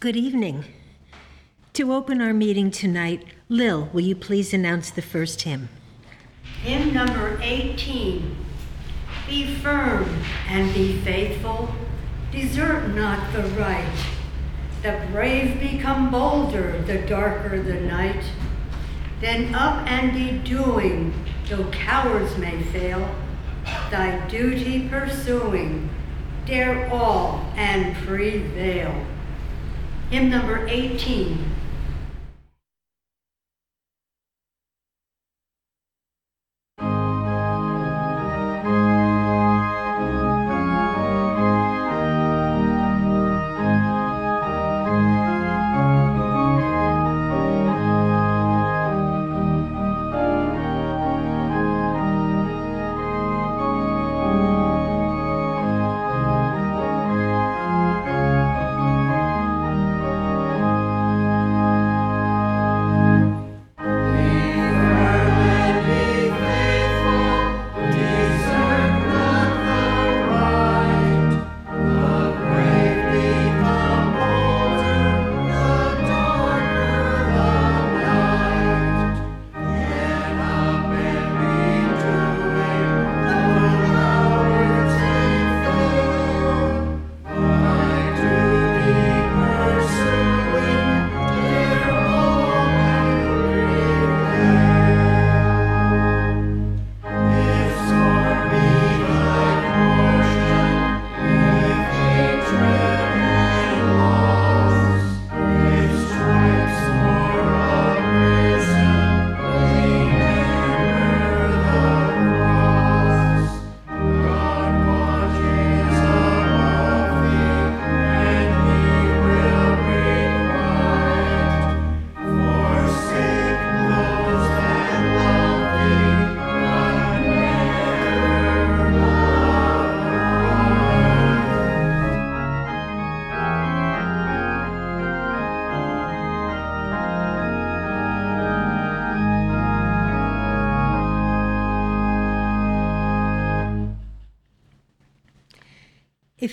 Good evening. To open our meeting tonight, Lil, will you please announce the first hymn? Hymn number 18. Be firm and be faithful, desert not the right. The brave become bolder the darker the night. Then up and be doing, though cowards may fail, thy duty pursuing, dare all and prevail. Hymn number 18.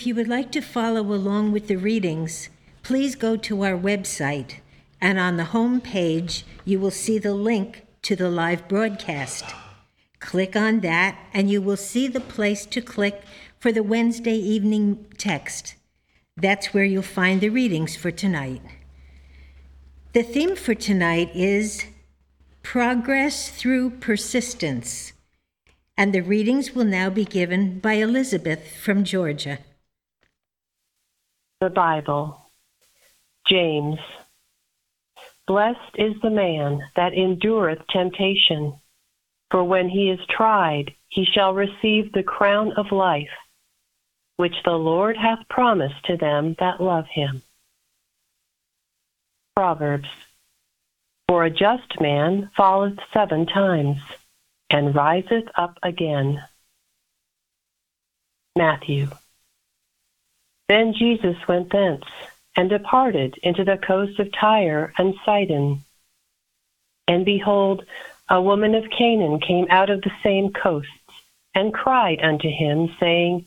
You would like to follow along with the readings, please go to our website, and on the home page, you will see the link to the live broadcast. Click on that, and you will see the place to click for the Wednesday evening text. That's where you'll find the readings for tonight. The theme for tonight is Progress Through Persistence, and the readings will now be given by Elizabeth from Georgia. The Bible. James. Blessed is the man that endureth temptation, for when he is tried, he shall receive the crown of life, which the Lord hath promised to them that love him. Proverbs. For a just man falleth seven times, and riseth up again. Matthew. Then Jesus went thence, and departed into the coast of Tyre and Sidon. And behold, a woman of Canaan came out of the same coasts, and cried unto him, saying,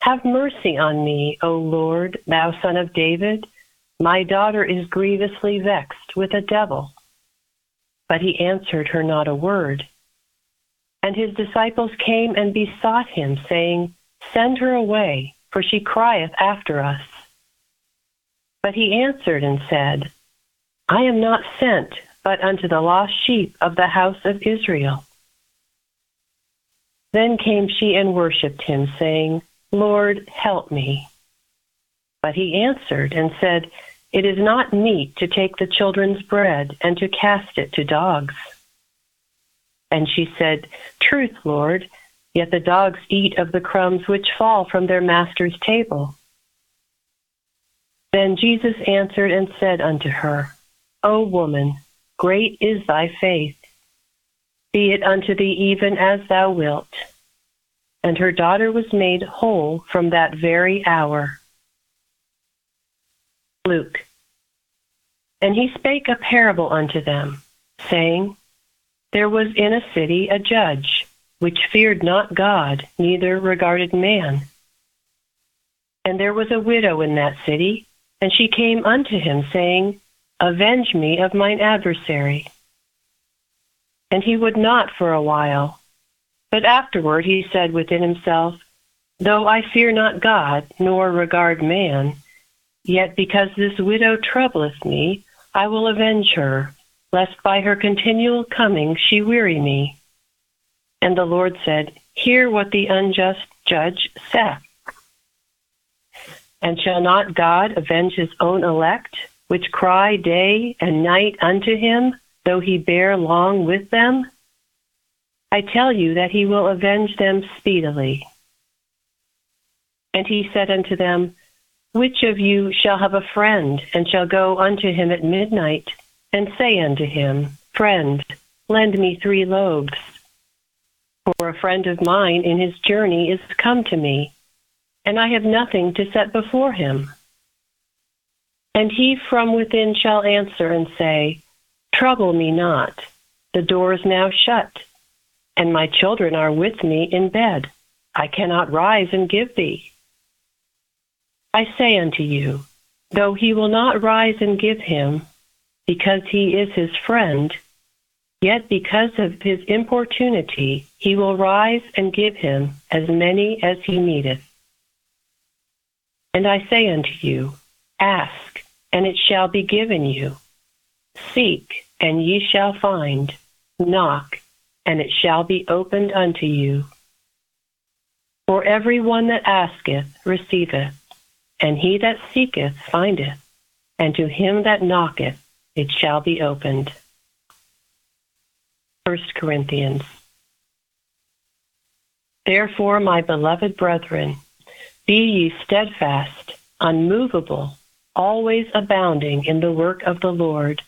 Have mercy on me, O Lord, thou son of David. My daughter is grievously vexed with a devil. But he answered her not a word. And his disciples came and besought him, saying, Send her away for she crieth after us. But he answered and said, I am not sent but unto the lost sheep of the house of Israel. Then came she and worshipped him, saying, Lord, help me. But he answered and said, It is not meet to take the children's bread and to cast it to dogs. And she said, Truth, Lord, Yet the dogs eat of the crumbs which fall from their master's table. Then Jesus answered and said unto her, O woman, great is thy faith. Be it unto thee even as thou wilt. And her daughter was made whole from that very hour. Luke. And he spake a parable unto them, saying, There was in a city a judge which feared not God, neither regarded man. And there was a widow in that city, And she came unto him, saying, Avenge me of mine adversary. And he would not for a while. But afterward he said within himself, Though I fear not God, nor regard man, yet because this widow troubleth me, I will avenge her, lest by her continual coming she weary me. And the Lord said, Hear what the unjust judge saith. And shall not God avenge his own elect, which cry day and night unto him, though he bear long with them? I tell you that he will avenge them speedily. And he said unto them, Which of you shall have a friend, and shall go unto him at midnight, and say unto him, Friend, lend me three loaves? For a friend of mine in his journey is come to me, and I have nothing to set before him. And he from within shall answer and say, Trouble me not, the door is now shut, and my children are with me in bed. I cannot rise and give thee. I say unto you, though he will not rise and give him, because he is his friend, yet because of his importunity he will rise and give him as many as he needeth. And I say unto you, Ask, and it shall be given you. Seek, and ye shall find. Knock, and it shall be opened unto you. For every one that asketh receiveth and he that seeketh findeth, and to him that knocketh it shall be opened. 1 Corinthians. Therefore, my beloved brethren, be ye steadfast, unmovable, always abounding in the work of the Lord.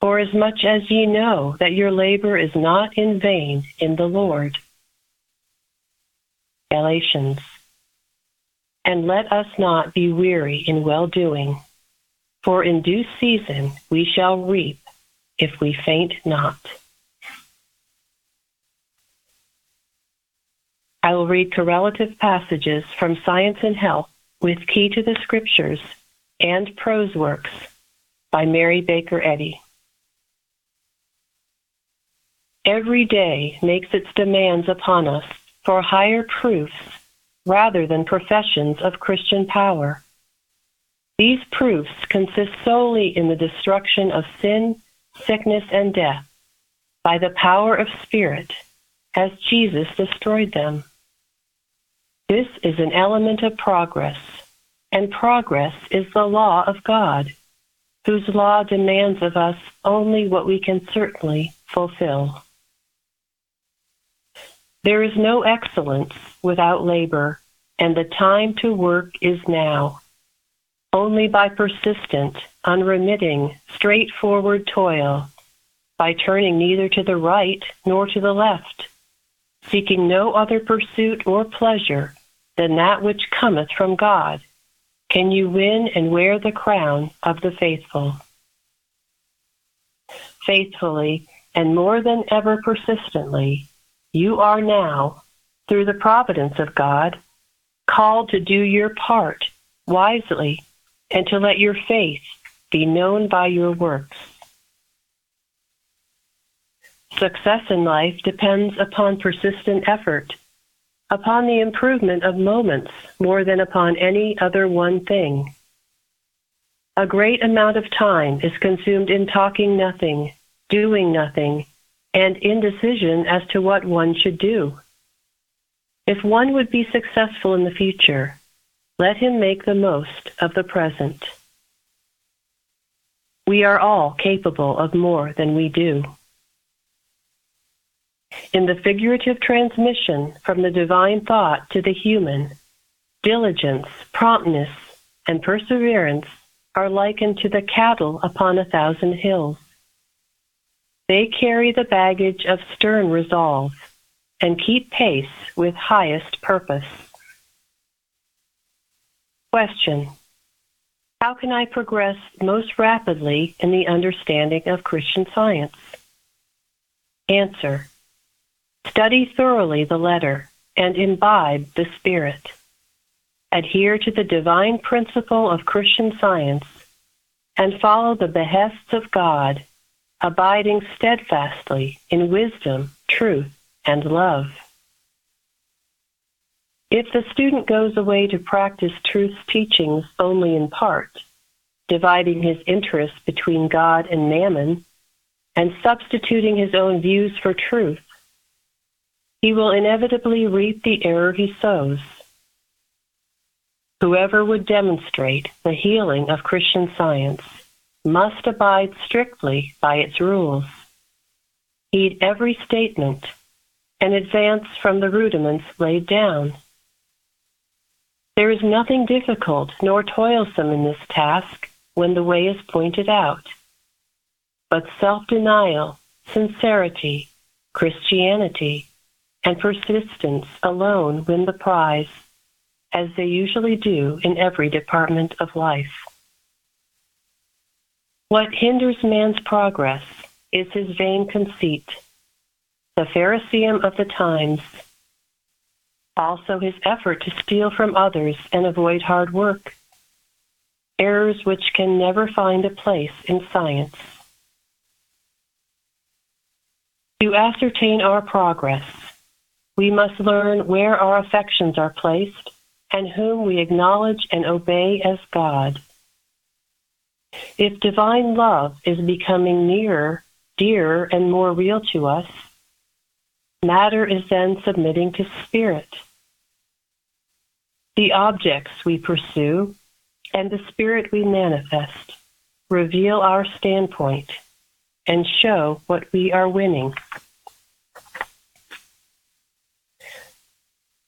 For as much as ye know that your labor is not in vain in the Lord. Galatians and let us not be weary in well doing, for in due season we shall reap if we faint not. I will read correlative passages from Science and Health with Key to the Scriptures and prose works by Mary Baker Eddy. Every day makes its demands upon us for higher proofs rather than professions of Christian power. These proofs consist solely in the destruction of sin, sickness, and death by the power of Spirit, as Jesus destroyed them. This is an element of progress, and progress is the law of God, whose law demands of us only what we can certainly fulfill. There is no excellence without labor, and the time to work is now. Only by persistent, unremitting, straightforward toil, by turning neither to the right nor to the left, seeking no other pursuit or pleasure than that which cometh from God, can you win and wear the crown of the faithful. Faithfully and more than ever persistently, you are now, through the providence of God, called to do your part wisely and to let your faith be known by your works. Success in life depends upon persistent effort, upon the improvement of moments more than upon any other one thing. A great amount of time is consumed in talking nothing, doing nothing, and indecision as to what one should do. If one would be successful in the future, let him make the most of the present. We are all capable of more than we do. In the figurative transmission from the divine thought to the human, diligence, promptness, and perseverance are likened to the cattle upon a thousand hills. They carry the baggage of stern resolve and keep pace with highest purpose. Question. How can I progress most rapidly in the understanding of Christian science? Answer. Study thoroughly the letter and imbibe the spirit. adhere to the divine principle of Christian science, and follow the behests of God, abiding steadfastly in wisdom, truth, and love. If the student goes away to practice truth's teachings only in part, dividing his interest between God and mammon, and substituting his own views for truth, he will inevitably reap the error he sows. Whoever would demonstrate the healing of Christian science must abide strictly by its rules, heed every statement, and advance from the rudiments laid down. There is nothing difficult nor toilsome in this task when the way is pointed out, but self denial, sincerity, Christianity, and persistence alone win the prize as they usually do in every department of life. What hinders man's progress is his vain conceit, the Phariseeism of the times, also his effort to steal from others and avoid hard work, errors which can never find a place in science. To ascertain our progress, we must learn where our affections are placed and whom we acknowledge and obey as God. If divine love is becoming nearer, dearer, and more real to us, matter is then submitting to spirit. The objects we pursue and the spirit we manifest reveal our standpoint and show what we are winning.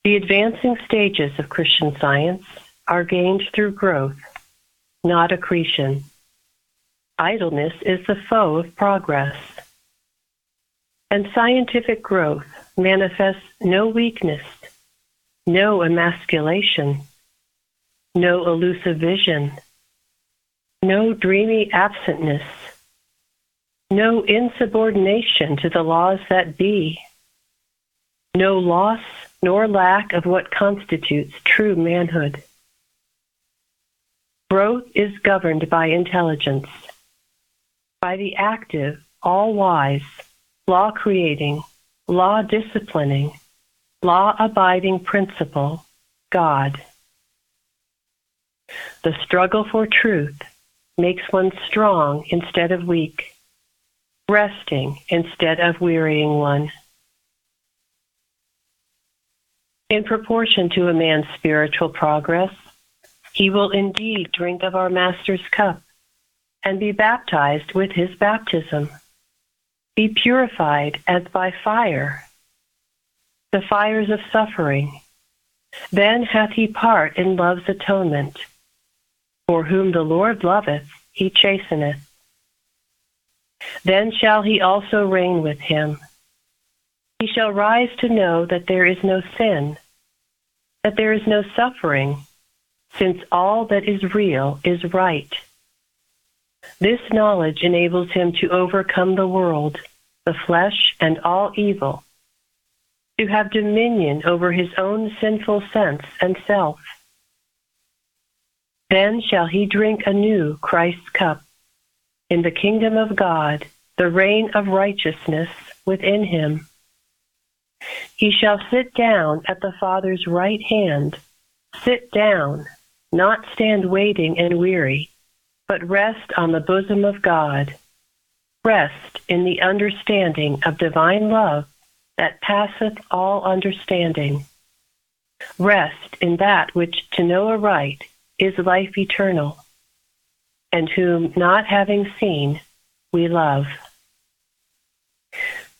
The advancing stages of Christian science are gained through growth, not accretion. Idleness is the foe of progress. And scientific growth manifests no weakness, no emasculation, no elusive vision, no dreamy absentness, no insubordination to the laws that be, no loss nor lack of what constitutes true manhood. Growth is governed by intelligence, by the active, all wise, law creating, law disciplining, law abiding principle, God. The struggle for truth makes one strong instead of weak, resting instead of wearying one. In proportion to a man's spiritual progress, he will indeed drink of our Master's cup and be baptized with his baptism, be purified as by fire, the fires of suffering. Then hath he part in love's atonement. For whom the Lord loveth, he chasteneth. Then shall he also reign with him he shall rise to know that there is no sin, that there is no suffering, since all that is real is right. This knowledge enables him to overcome the world, the flesh, and all evil, to have dominion over his own sinful sense and self. Then shall he drink anew Christ's cup, in the kingdom of God, the reign of righteousness within him. He shall sit down at the Father's right hand, sit down, not stand waiting and weary, but rest on the bosom of God, rest in the understanding of divine love that passeth all understanding, rest in that which to know aright is life eternal, and whom not having seen we love.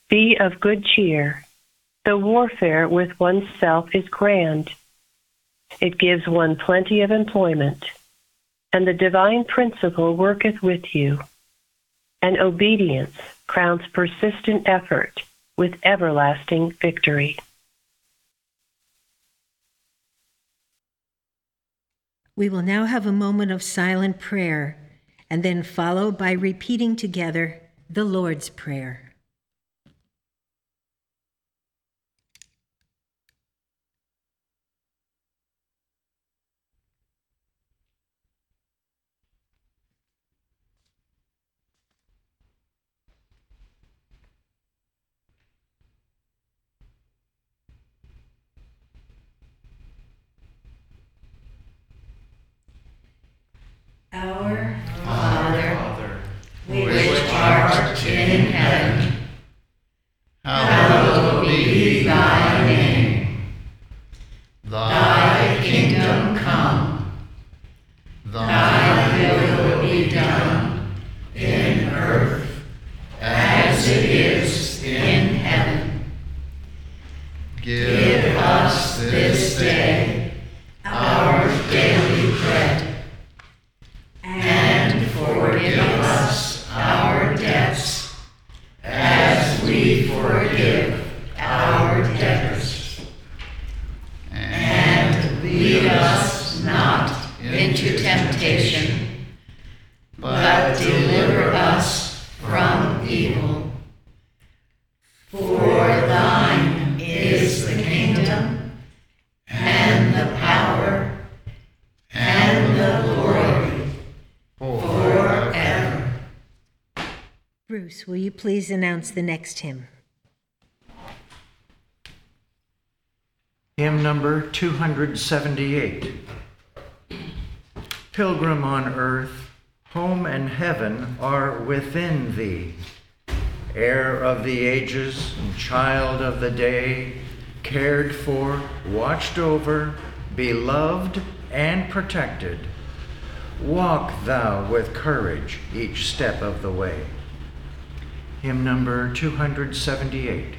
Be of good cheer the warfare with oneself is grand. It gives one plenty of employment, and the divine principle worketh with you, and obedience crowns persistent effort with everlasting victory. We will now have a moment of silent prayer and then follow by repeating together the Lord's Prayer. Our please announce the next hymn? Hymn number 278. Pilgrim on earth, home and heaven are within thee. Heir of the ages and child of the day, cared for, watched over, beloved, and protected. Walk thou with courage each step of the way. Hymn number 278.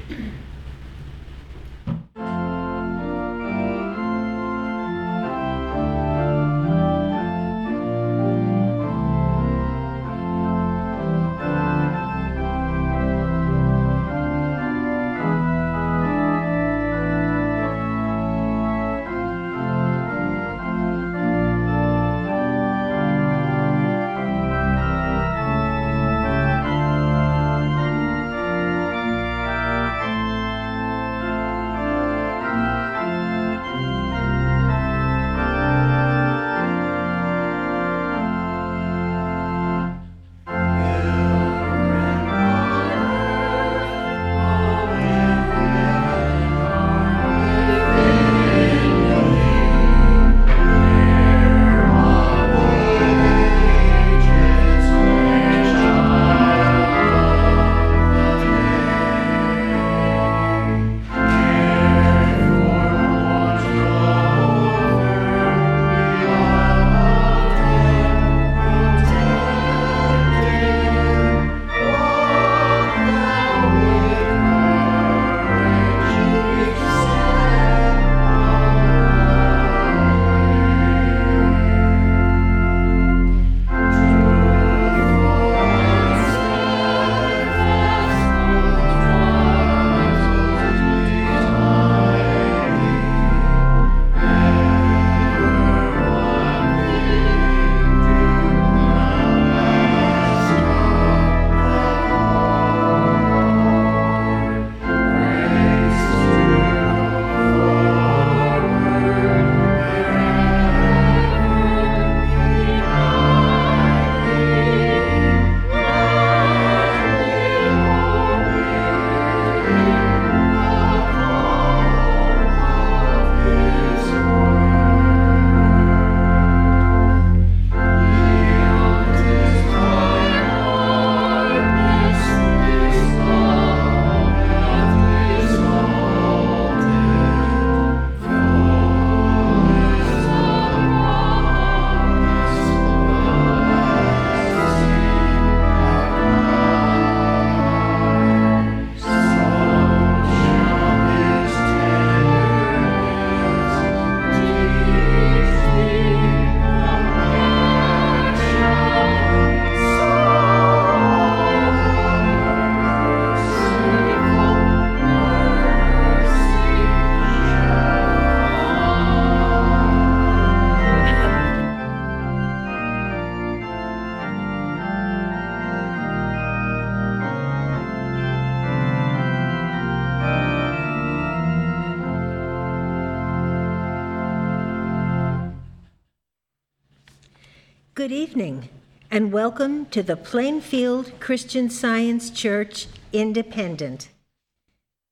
Good evening, and welcome to the Plainfield Christian Science Church Independent.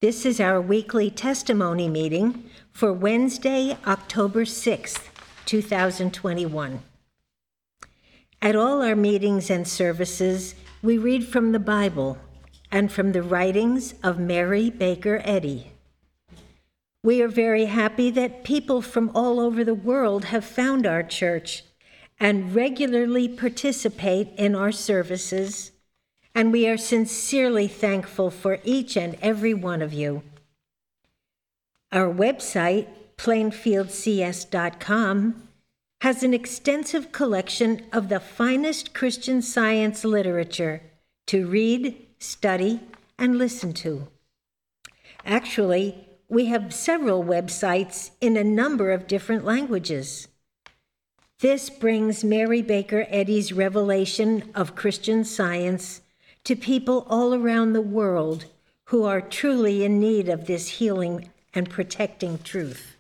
This is our weekly testimony meeting for Wednesday, October 6th, 2021. At all our meetings and services, we read from the Bible and from the writings of Mary Baker Eddy. We are very happy that people from all over the world have found our church and regularly participate in our services, and we are sincerely thankful for each and every one of you. Our website, plainfieldcs.com, has an extensive collection of the finest Christian science literature to read, study, and listen to. Actually, we have several websites in a number of different languages. This brings Mary Baker Eddy's revelation of Christian science to people all around the world who are truly in need of this healing and protecting truth.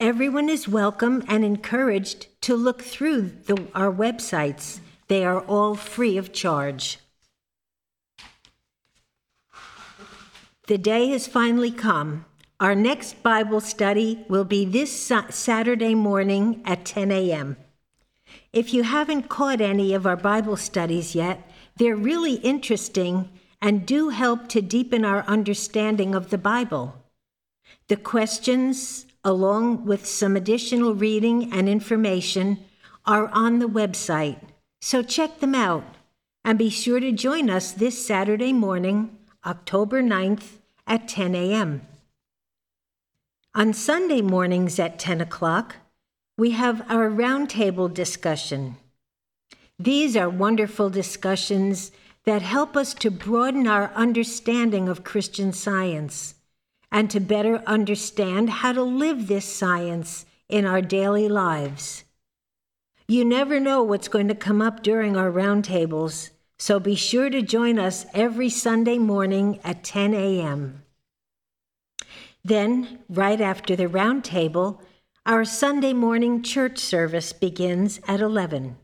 Everyone is welcome and encouraged to look through the, our websites. They are all free of charge. The day has finally come. Our next Bible study will be this Saturday morning at 10 a.m. If you haven't caught any of our Bible studies yet, they're really interesting and do help to deepen our understanding of the Bible. The questions, along with some additional reading and information, are on the website, so check them out and be sure to join us this Saturday morning, October 9th at 10 a.m. On Sunday mornings at 10 o'clock, we have our roundtable discussion. These are wonderful discussions that help us to broaden our understanding of Christian science and to better understand how to live this science in our daily lives. You never know what's going to come up during our roundtables, so be sure to join us every Sunday morning at 10 a.m. Then, right after the round table, our Sunday morning church service begins at 11.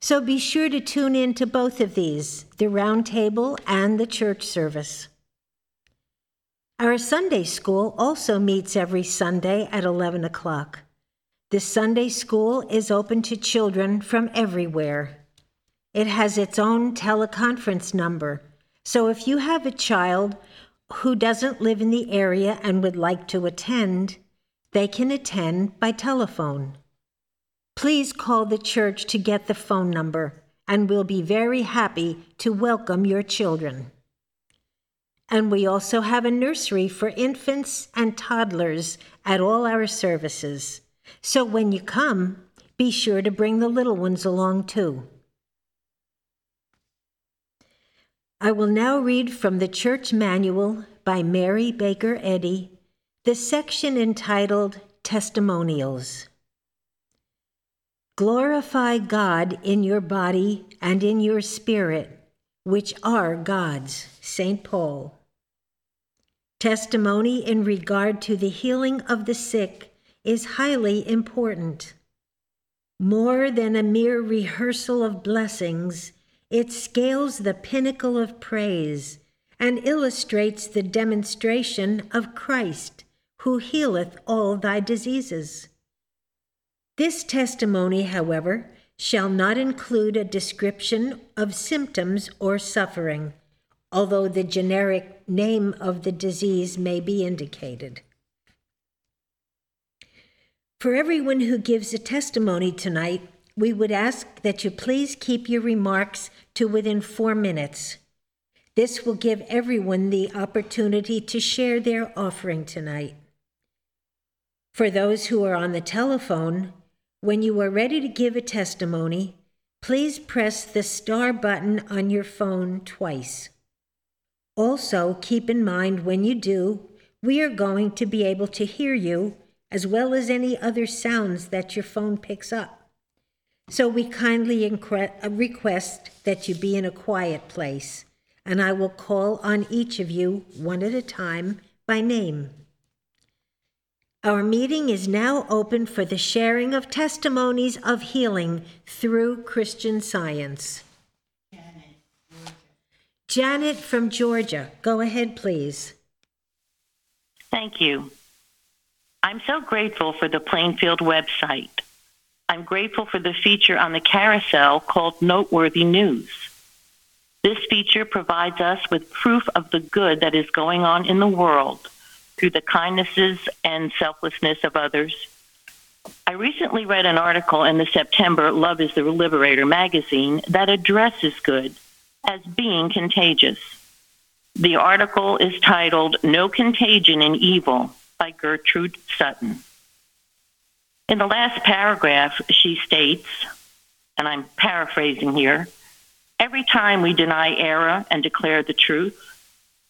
So be sure to tune in to both of these, the round table and the church service. Our Sunday school also meets every Sunday at 11 o'clock. The Sunday school is open to children from everywhere. It has its own teleconference number, so if you have a child who doesn't live in the area and would like to attend, they can attend by telephone. Please call the church to get the phone number, and we'll be very happy to welcome your children. And we also have a nursery for infants and toddlers at all our services. So when you come, be sure to bring the little ones along too. I will now read from the Church Manual by Mary Baker Eddy, the section entitled Testimonials. Glorify God in your body and in your spirit, which are God's. St. Paul. Testimony in regard to the healing of the sick is highly important. More than a mere rehearsal of blessings, it scales the pinnacle of praise and illustrates the demonstration of Christ, who healeth all thy diseases. This testimony, however, shall not include a description of symptoms or suffering, although the generic name of the disease may be indicated. For everyone who gives a testimony tonight, we would ask that you please keep your remarks to within four minutes. This will give everyone the opportunity to share their offering tonight. For those who are on the telephone, when you are ready to give a testimony, please press the star button on your phone twice. Also, keep in mind when you do, we are going to be able to hear you as well as any other sounds that your phone picks up. So we kindly uh, request that you be in a quiet place, and I will call on each of you one at a time by name. Our meeting is now open for the sharing of testimonies of healing through Christian science. Janet, Janet from Georgia, go ahead, please. Thank you. I'm so grateful for the Plainfield website. I'm grateful for the feature on the carousel called Noteworthy News. This feature provides us with proof of the good that is going on in the world through the kindnesses and selflessness of others. I recently read an article in the September Love is the Liberator magazine that addresses good as being contagious. The article is titled No Contagion in Evil by Gertrude Sutton. In the last paragraph, she states, and I'm paraphrasing here every time we deny error and declare the truth,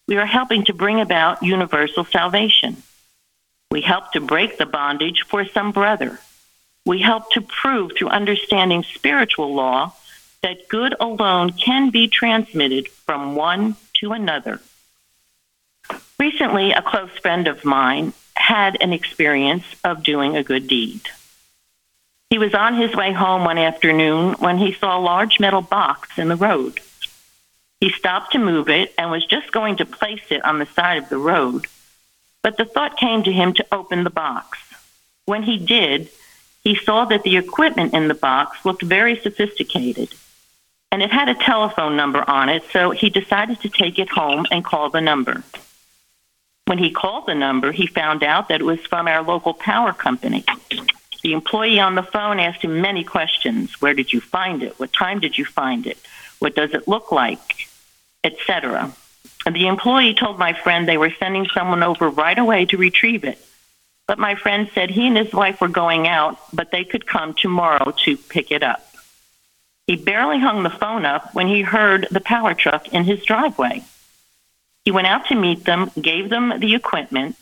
we are helping to bring about universal salvation. We help to break the bondage for some brother. We help to prove through understanding spiritual law that good alone can be transmitted from one to another. Recently, a close friend of mine had an experience of doing a good deed. He was on his way home one afternoon when he saw a large metal box in the road. He stopped to move it and was just going to place it on the side of the road, but the thought came to him to open the box. When he did, he saw that the equipment in the box looked very sophisticated and it had a telephone number on it, so he decided to take it home and call the number. When he called the number, he found out that it was from our local power company. The employee on the phone asked him many questions. Where did you find it? What time did you find it? What does it look like? Etc. And the employee told my friend they were sending someone over right away to retrieve it. But my friend said he and his wife were going out, but they could come tomorrow to pick it up. He barely hung the phone up when he heard the power truck in his driveway. He went out to meet them, gave them the equipment,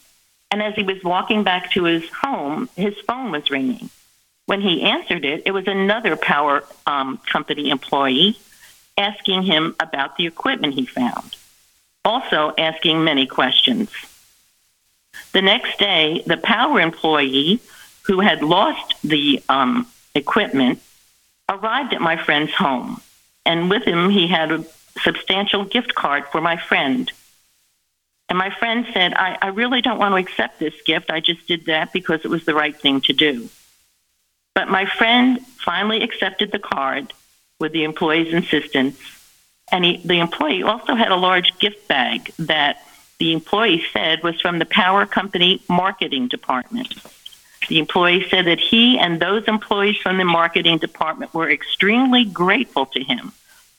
and as he was walking back to his home, his phone was ringing. When he answered it, it was another power um, company employee asking him about the equipment he found, also asking many questions. The next day, the power employee who had lost the um, equipment arrived at my friend's home, and with him he had a substantial gift card for my friend. And my friend said, I, I really don't want to accept this gift. I just did that because it was the right thing to do. But my friend finally accepted the card with the employee's insistence. And he, the employee also had a large gift bag that the employee said was from the power company marketing department. The employee said that he and those employees from the marketing department were extremely grateful to him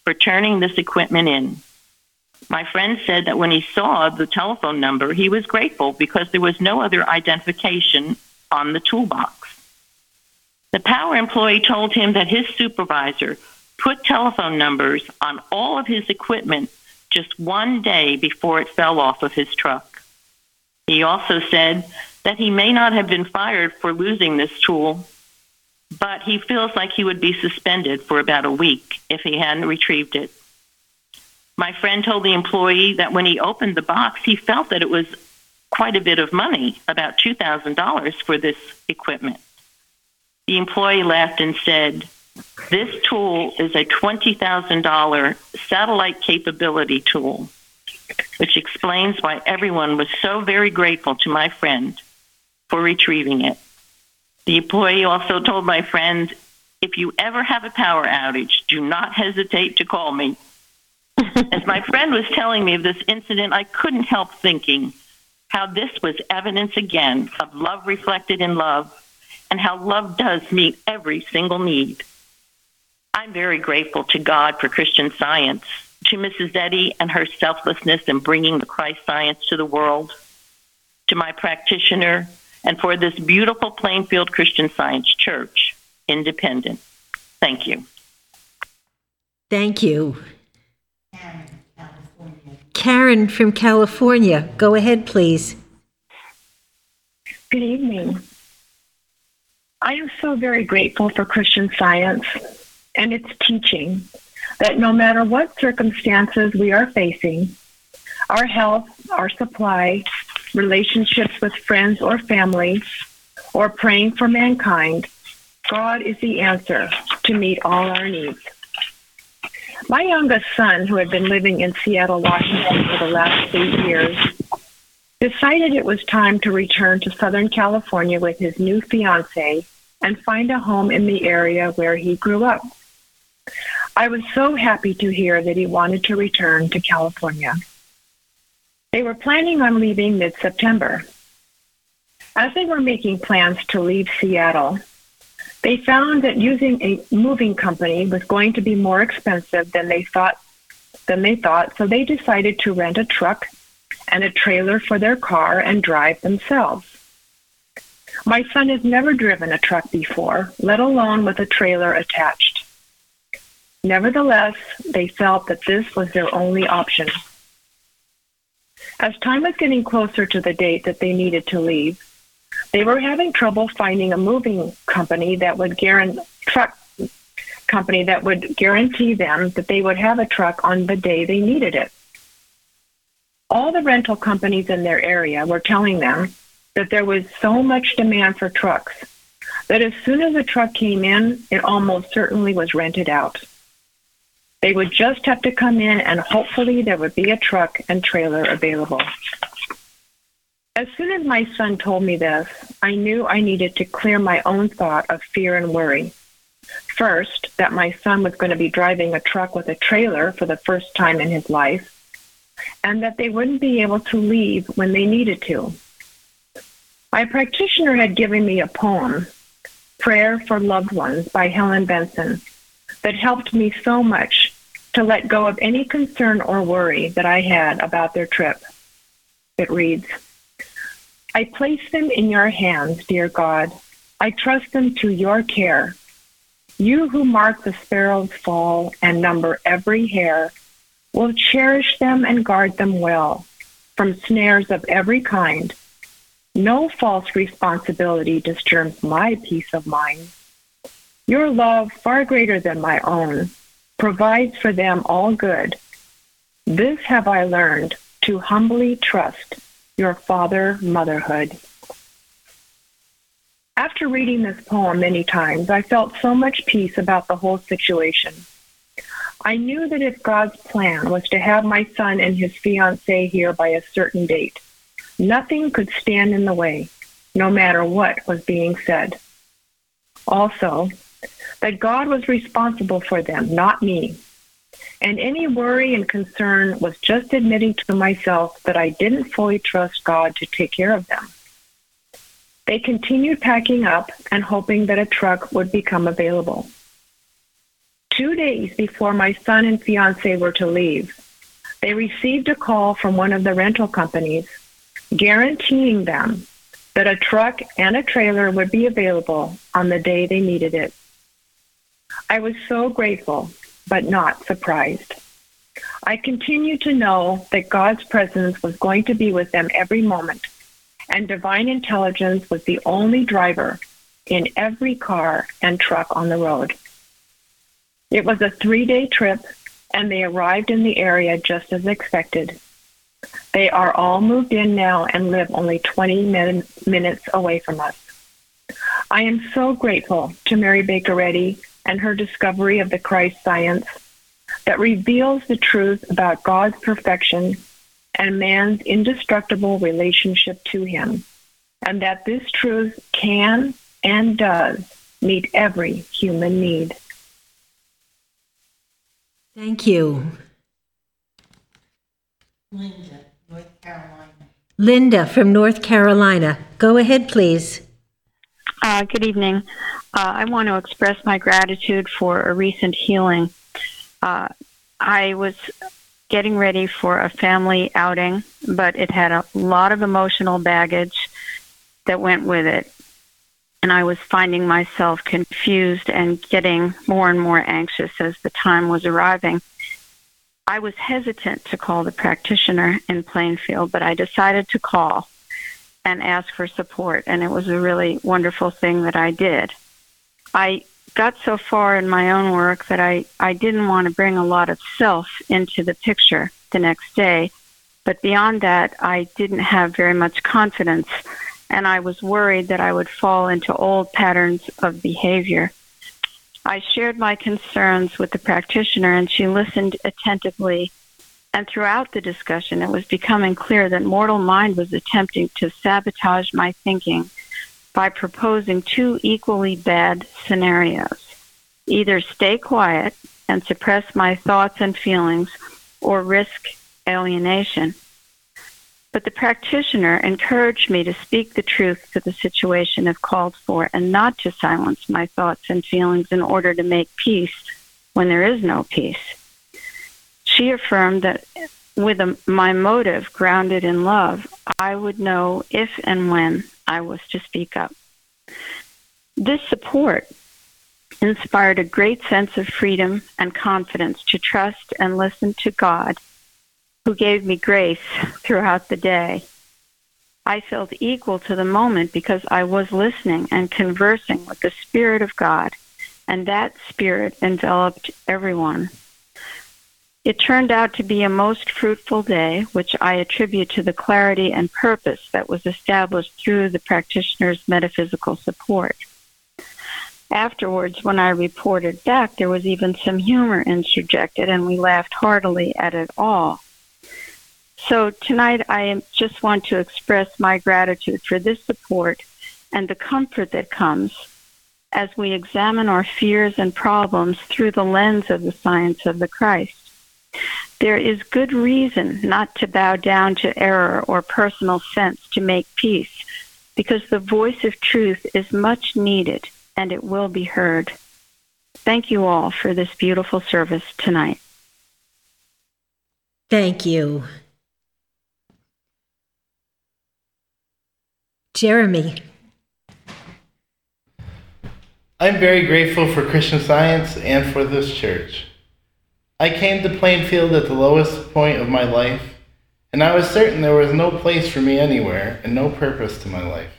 for turning this equipment in. My friend said that when he saw the telephone number, he was grateful because there was no other identification on the toolbox. The power employee told him that his supervisor put telephone numbers on all of his equipment just one day before it fell off of his truck. He also said that he may not have been fired for losing this tool, but he feels like he would be suspended for about a week if he hadn't retrieved it. My friend told the employee that when he opened the box, he felt that it was quite a bit of money, about $2,000 for this equipment. The employee laughed and said, This tool is a $20,000 satellite capability tool, which explains why everyone was so very grateful to my friend for retrieving it. The employee also told my friend, if you ever have a power outage, do not hesitate to call me. As my friend was telling me of this incident, I couldn't help thinking how this was evidence again of love reflected in love and how love does meet every single need. I'm very grateful to God for Christian science, to Mrs. Eddy and her selflessness in bringing the Christ science to the world, to my practitioner, and for this beautiful Plainfield Christian Science Church, independent. Thank you. Thank you. Karen from California, go ahead, please. Good evening. I am so very grateful for Christian science and its teaching that no matter what circumstances we are facing, our health, our supply, relationships with friends or family, or praying for mankind, God is the answer to meet all our needs. My youngest son, who had been living in Seattle, Washington for the last eight years, decided it was time to return to Southern California with his new fiance and find a home in the area where he grew up. I was so happy to hear that he wanted to return to California. They were planning on leaving mid September. As they were making plans to leave Seattle, they found that using a moving company was going to be more expensive than they thought than they thought, so they decided to rent a truck and a trailer for their car and drive themselves. My son has never driven a truck before, let alone with a trailer attached. Nevertheless, they felt that this was their only option. As time was getting closer to the date that they needed to leave, they were having trouble finding a moving company that would guarantee truck company that would guarantee them that they would have a truck on the day they needed it. All the rental companies in their area were telling them that there was so much demand for trucks that as soon as a truck came in, it almost certainly was rented out. They would just have to come in and hopefully there would be a truck and trailer available. As soon as my son told me this, I knew I needed to clear my own thought of fear and worry. First, that my son was going to be driving a truck with a trailer for the first time in his life, and that they wouldn't be able to leave when they needed to. My practitioner had given me a poem, Prayer for Loved Ones by Helen Benson, that helped me so much to let go of any concern or worry that I had about their trip. It reads I place them in your hands, dear God. I trust them to your care. You who mark the sparrow's fall and number every hair will cherish them and guard them well from snares of every kind no false responsibility disturbs my peace of mind. Your love, far greater than my own, provides for them all good. This have I learned to humbly trust your father motherhood. After reading this poem many times, I felt so much peace about the whole situation. I knew that if God's plan was to have my son and his fiancee here by a certain date, Nothing could stand in the way, no matter what was being said. Also, that God was responsible for them, not me. And any worry and concern was just admitting to myself that I didn't fully trust God to take care of them. They continued packing up and hoping that a truck would become available. Two days before my son and fiance were to leave, they received a call from one of the rental companies guaranteeing them that a truck and a trailer would be available on the day they needed it. I was so grateful, but not surprised. I continued to know that God's presence was going to be with them every moment, and divine intelligence was the only driver in every car and truck on the road. It was a three day trip, and they arrived in the area just as expected. They are all moved in now and live only 20 min- minutes away from us. I am so grateful to Mary Baker Eddy and her discovery of the Christ science that reveals the truth about God's perfection and man's indestructible relationship to him, and that this truth can and does meet every human need. Thank you. Linda, North Carolina. Linda from North Carolina. Go ahead, please. Uh, good evening. Uh, I want to express my gratitude for a recent healing. Uh, I was getting ready for a family outing, but it had a lot of emotional baggage that went with it. And I was finding myself confused and getting more and more anxious as the time was arriving. I was hesitant to call the practitioner in Plainfield, but I decided to call and ask for support, and it was a really wonderful thing that I did. I got so far in my own work that I, I didn't want to bring a lot of self into the picture the next day, but beyond that, I didn't have very much confidence, and I was worried that I would fall into old patterns of behavior. I shared my concerns with the practitioner, and she listened attentively. And throughout the discussion, it was becoming clear that mortal mind was attempting to sabotage my thinking by proposing two equally bad scenarios either stay quiet and suppress my thoughts and feelings, or risk alienation. But the practitioner encouraged me to speak the truth to the situation if called for and not to silence my thoughts and feelings in order to make peace when there is no peace. She affirmed that with a, my motive grounded in love, I would know if and when I was to speak up. This support inspired a great sense of freedom and confidence to trust and listen to God, who gave me grace throughout the day. I felt equal to the moment because I was listening and conversing with the Spirit of God, and that Spirit enveloped everyone. It turned out to be a most fruitful day, which I attribute to the clarity and purpose that was established through the practitioner's metaphysical support. Afterwards, when I reported back, there was even some humor interjected, and we laughed heartily at it all. So tonight, I just want to express my gratitude for this support and the comfort that comes as we examine our fears and problems through the lens of the science of the Christ. There is good reason not to bow down to error or personal sense to make peace, because the voice of truth is much needed and it will be heard. Thank you all for this beautiful service tonight. Thank you. Jeremy. I'm very grateful for Christian Science and for this church. I came to Plainfield at the lowest point of my life, and I was certain there was no place for me anywhere and no purpose to my life.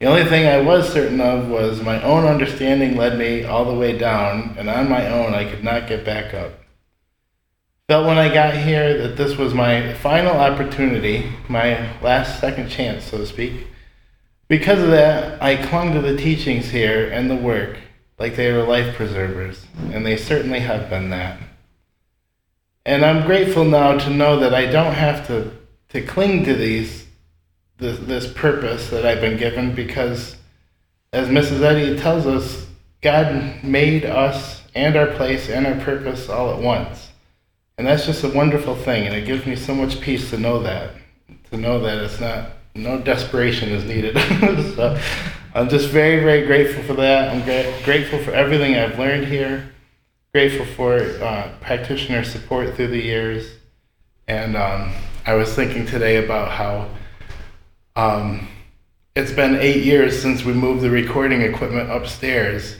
The only thing I was certain of was my own understanding led me all the way down, and on my own I could not get back up. Felt when I got here that this was my final opportunity, my last second chance, so to speak. Because of that, I clung to the teachings here and the work like they were life preservers, and they certainly have been that. And I'm grateful now to know that I don't have to, to cling to these this, this purpose that I've been given because as Mrs. Eddy tells us, God made us and our place and our purpose all at once. And that's just a wonderful thing, and it gives me so much peace to know that. To know that it's not no desperation is needed. so I'm just very, very grateful for that. I'm gra- grateful for everything I've learned here grateful for uh, practitioner support through the years. And um, I was thinking today about how um, it's been eight years since we moved the recording equipment upstairs.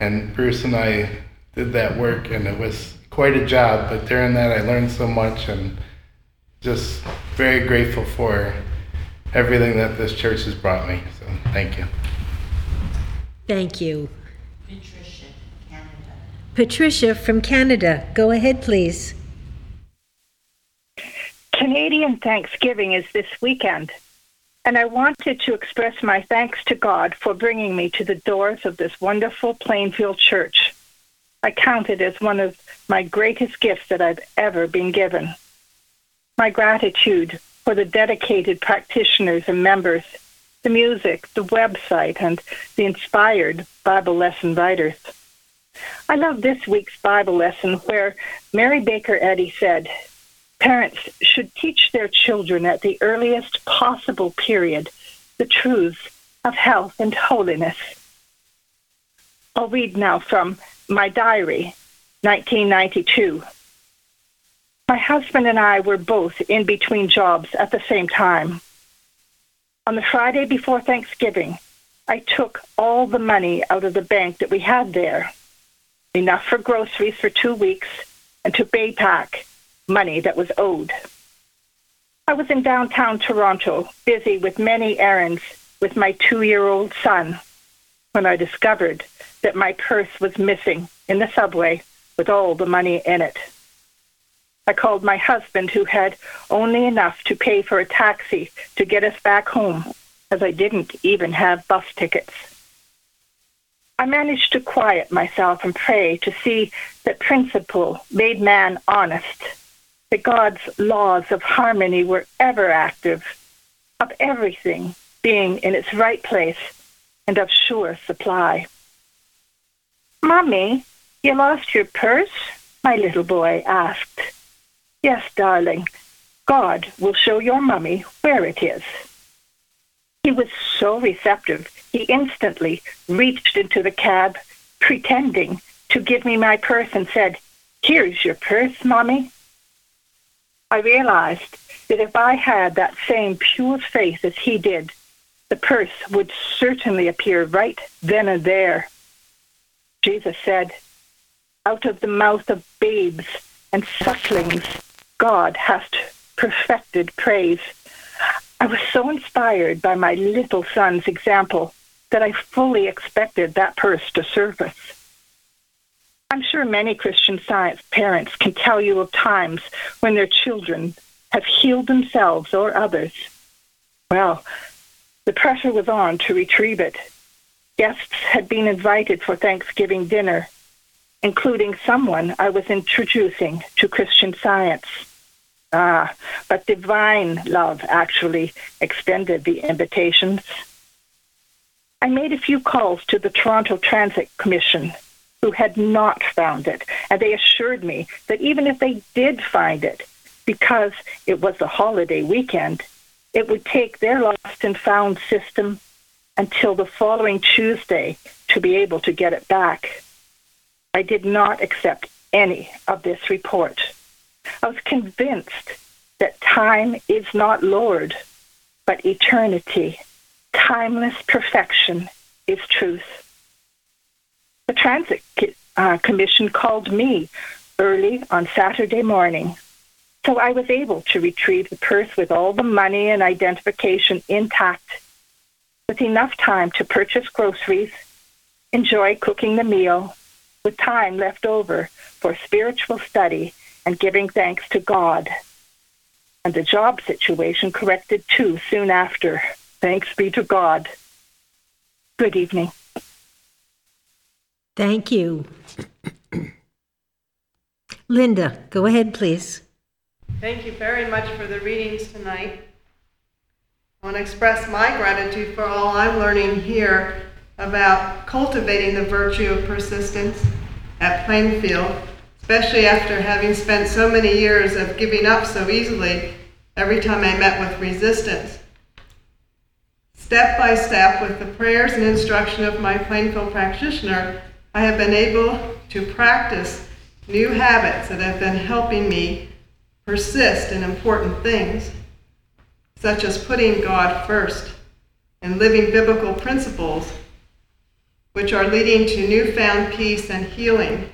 And Bruce and I did that work, and it was quite a job. But during that, I learned so much and just very grateful for everything that this church has brought me. So thank you. Thank you. Patricia from Canada. Go ahead, please. Canadian Thanksgiving is this weekend, and I wanted to express my thanks to God for bringing me to the doors of this wonderful Plainfield church. I count it as one of my greatest gifts that I've ever been given. My gratitude for the dedicated practitioners and members, the music, the website, and the inspired Bible lesson writers. I love this week's Bible lesson where Mary Baker Eddy said, Parents should teach their children at the earliest possible period the truths of health and holiness. I'll read now from my diary, 1992. My husband and I were both in between jobs at the same time. On the Friday before Thanksgiving, I took all the money out of the bank that we had there enough for groceries for two weeks, and to pay back money that was owed. I was in downtown Toronto, busy with many errands with my two year old son, when I discovered that my purse was missing in the subway with all the money in it. I called my husband, who had only enough to pay for a taxi to get us back home, as I didn't even have bus tickets. I managed to quiet myself and pray to see that principle made man honest, that God's laws of harmony were ever active, of everything being in its right place and of sure supply. Mommy, you lost your purse? My little boy asked. Yes, darling. God will show your mummy where it is. He was so receptive, he instantly reached into the cab, pretending to give me my purse, and said, Here's your purse, Mommy. I realized that if I had that same pure faith as he did, the purse would certainly appear right then and there. Jesus said, Out of the mouth of babes and sucklings, God hath perfected praise. I was so inspired by my little son's example that I fully expected that purse to surface. I'm sure many Christian science parents can tell you of times when their children have healed themselves or others. Well, the pressure was on to retrieve it. Guests had been invited for Thanksgiving dinner, including someone I was introducing to Christian science. Ah, but divine love actually extended the invitations. I made a few calls to the Toronto Transit Commission, who had not found it, and they assured me that even if they did find it, because it was a holiday weekend, it would take their lost and found system until the following Tuesday to be able to get it back. I did not accept any of this report. I was convinced that time is not Lord, but eternity. Timeless perfection is truth. The Transit uh, Commission called me early on Saturday morning, so I was able to retrieve the purse with all the money and identification intact, with enough time to purchase groceries, enjoy cooking the meal, with time left over for spiritual study and giving thanks to God. And the job situation corrected too soon after. Thanks be to God. Good evening. Thank you. Linda, go ahead, please. Thank you very much for the readings tonight. I want to express my gratitude for all I'm learning here about cultivating the virtue of persistence at Plainfield, especially after having spent so many years of giving up so easily every time I met with resistance. Step by step, with the prayers and instruction of my Plainfield practitioner, I have been able to practice new habits that have been helping me persist in important things, such as putting God first and living biblical principles, which are leading to newfound peace and healing,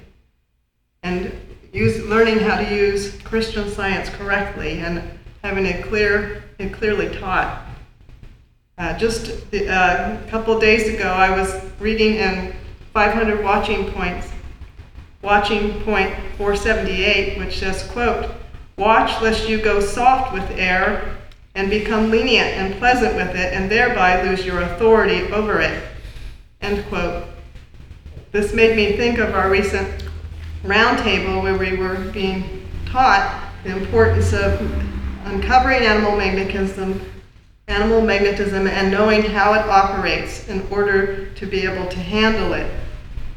and use, learning how to use Christian science correctly and having it clear and clearly taught. Uh, just the, uh, a couple days ago, I was reading in 500 Watching Points, Watching Point 478, which says, quote, Watch lest you go soft with air and become lenient and pleasant with it, and thereby lose your authority over it. End quote. This made me think of our recent roundtable where we were being taught the importance of uncovering animal magnetism, animal magnetism, and knowing how it operates in order to be able to handle it.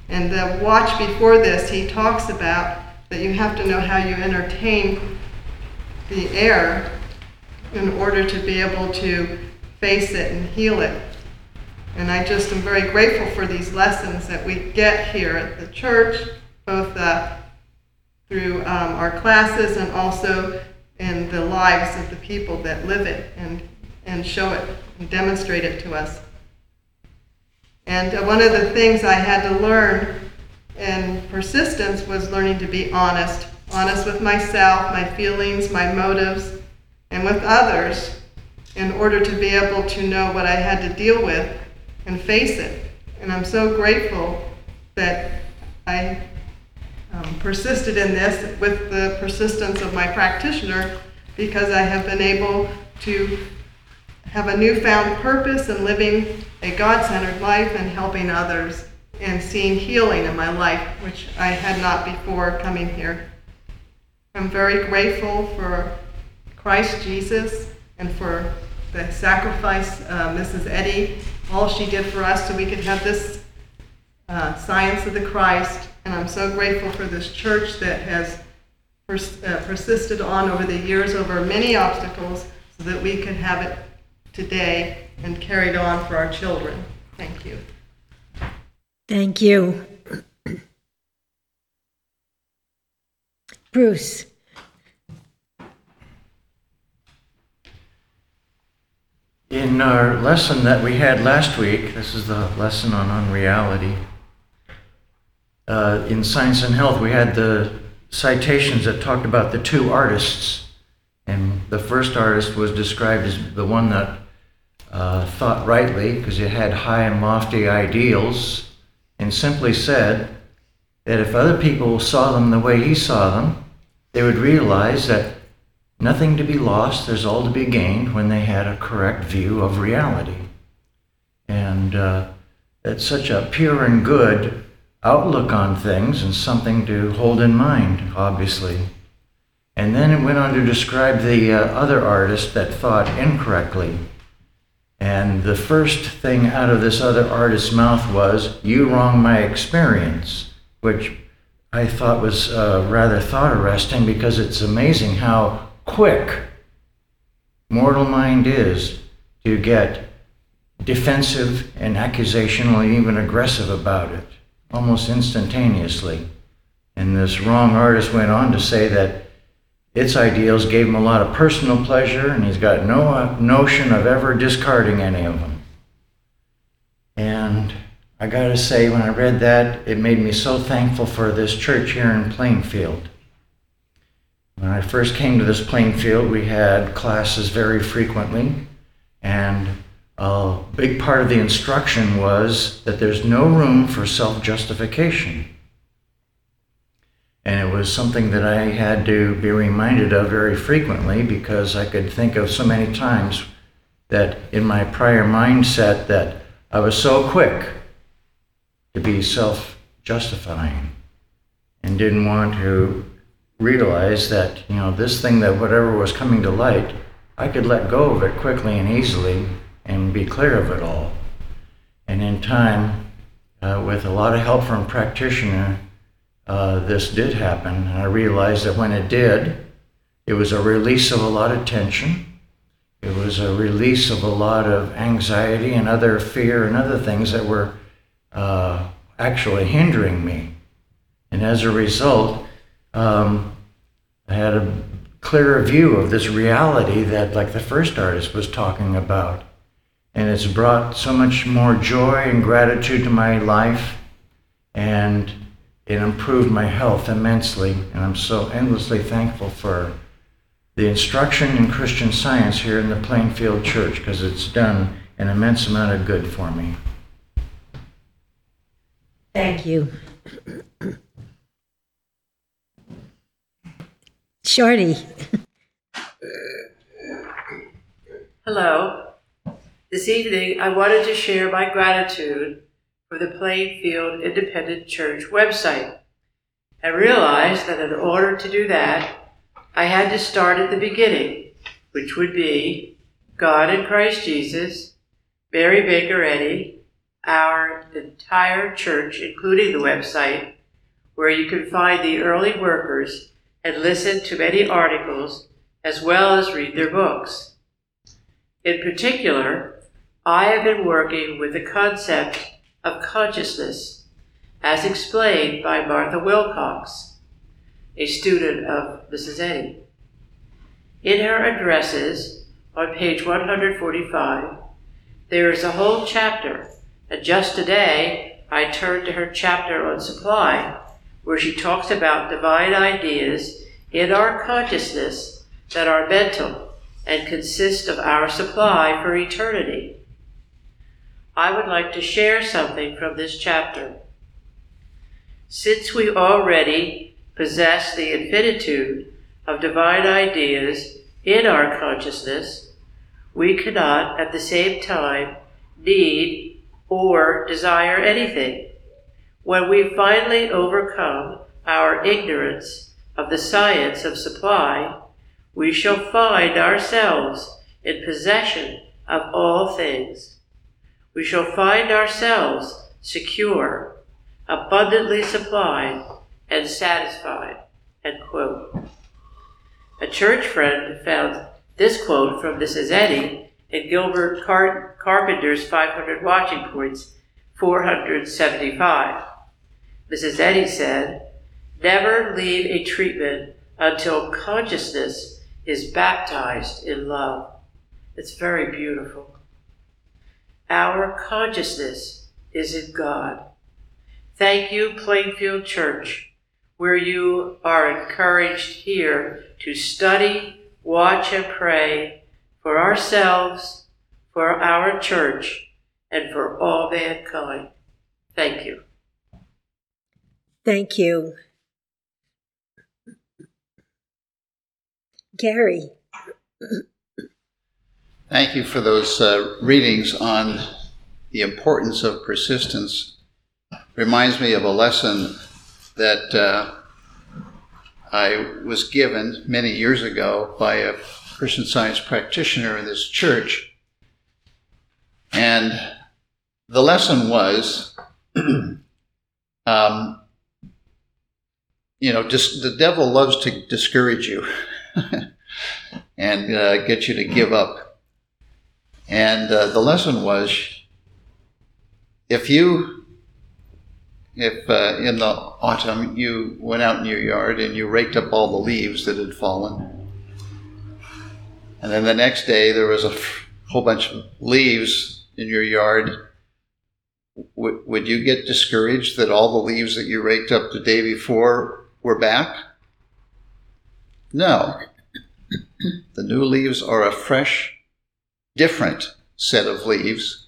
And the watch before this, he talks about that you have to know how you entertain the air in order to be able to face it and heal it. And I just am very grateful for these lessons that we get here at the church, both uh, through um, our classes and also in the lives of the people that live it and, and show it and demonstrate it to us. And uh, one of the things I had to learn in persistence was learning to be honest honest with myself, my feelings, my motives, and with others in order to be able to know what I had to deal with and face it. And I'm so grateful that I um, persisted in this with the persistence of my practitioner because I have been able to have a newfound purpose in living a God centered life and helping others and seeing healing in my life, which I had not before coming here. I'm very grateful for Christ Jesus and for the sacrifice, uh, Mrs. Eddy, all she did for us so we could have this uh, Science of the Christ, and I'm so grateful for this church that has pers- uh, persisted on over the years, over many obstacles, so that we can have it today and carried on for our children. Thank you. Thank you. Bruce. In our lesson that we had last week, this is the lesson on unreality. Uh, in Science and Health, we had the citations that talked about the two artists. And the first artist was described as the one that uh, thought rightly because he had high and lofty ideals and simply said that if other people saw them the way he saw them, they would realize that nothing to be lost, there's all to be gained when they had a correct view of reality. And uh, it's such a pure and good outlook on things and something to hold in mind, obviously. And then it went on to describe the uh, other artist that thought incorrectly. And the first thing out of this other artist's mouth was, You wrong my experience, which I thought was uh, rather thought arresting because it's amazing how quick mortal mind is to get defensive and accusational and even aggressive about it almost instantaneously. And this wrong artist went on to say that its ideals gave him a lot of personal pleasure, and he's got no uh, notion of ever discarding any of them. And I got to say, when I read that, it made me so thankful for this church here in Plainfield. When I first came to this Plainfield, we had classes very frequently, and a big part of the instruction was that there's no room for self justification. And it was something that I had to be reminded of very frequently because I could think of so many times that in my prior mindset that I was so quick to be self justifying and didn't want to realize that, you know, this thing that whatever was coming to light, I could let go of it quickly and easily and be clear of it all. And in time, uh, with a lot of help from practitioner, uh, this did happen. And I realized that when it did, it was a release of a lot of tension. It was a release of a lot of anxiety and other fear and other things that were uh, actually hindering me. And as a result, um, I had a clearer view of this reality that, like the first artist was talking about. And it's brought so much more joy and gratitude to my life, and it improved my health immensely. And I'm so endlessly thankful for the instruction in Christian science here in the Plainfield Church because it's done an immense amount of good for me. Thank you. Shorty. Hello. This evening, I wanted to share my gratitude for the Plainfield Independent Church website. I realized that in order to do that, I had to start at the beginning, which would be God in Christ Jesus, Mary Baker Eddy, our entire church, including the website, where you can find the early workers and listen to many articles as well as read their books. In particular, I have been working with the concept of consciousness as explained by Martha Wilcox, a student of Mrs. In her addresses on page 145, there is a whole chapter, and just today I turned to her chapter on supply where she talks about divine ideas in our consciousness that are mental and consist of our supply for eternity. I would like to share something from this chapter. Since we already possess the infinitude of divine ideas in our consciousness, we cannot at the same time need or desire anything. When we finally overcome our ignorance of the science of supply, we shall find ourselves in possession of all things. We shall find ourselves secure, abundantly supplied, and satisfied. End quote. A church friend found this quote from Mrs. Eddy in Gilbert Car- Carpenter's 500 Watching Points, 475. Mrs. Eddy said, Never leave a treatment until consciousness is baptized in love. It's very beautiful. Our consciousness is in God. Thank you, Plainfield Church, where you are encouraged here to study, watch, and pray for ourselves, for our church, and for all mankind. Thank you. Thank you. Gary. Thank you for those uh, readings on the importance of persistence. Reminds me of a lesson that uh, I was given many years ago by a Christian science practitioner in this church. And the lesson was um, you know, just the devil loves to discourage you and uh, get you to give up. And uh, the lesson was if you, if uh, in the autumn you went out in your yard and you raked up all the leaves that had fallen, and then the next day there was a whole bunch of leaves in your yard, w- would you get discouraged that all the leaves that you raked up the day before were back? No. the new leaves are a fresh, different set of leaves,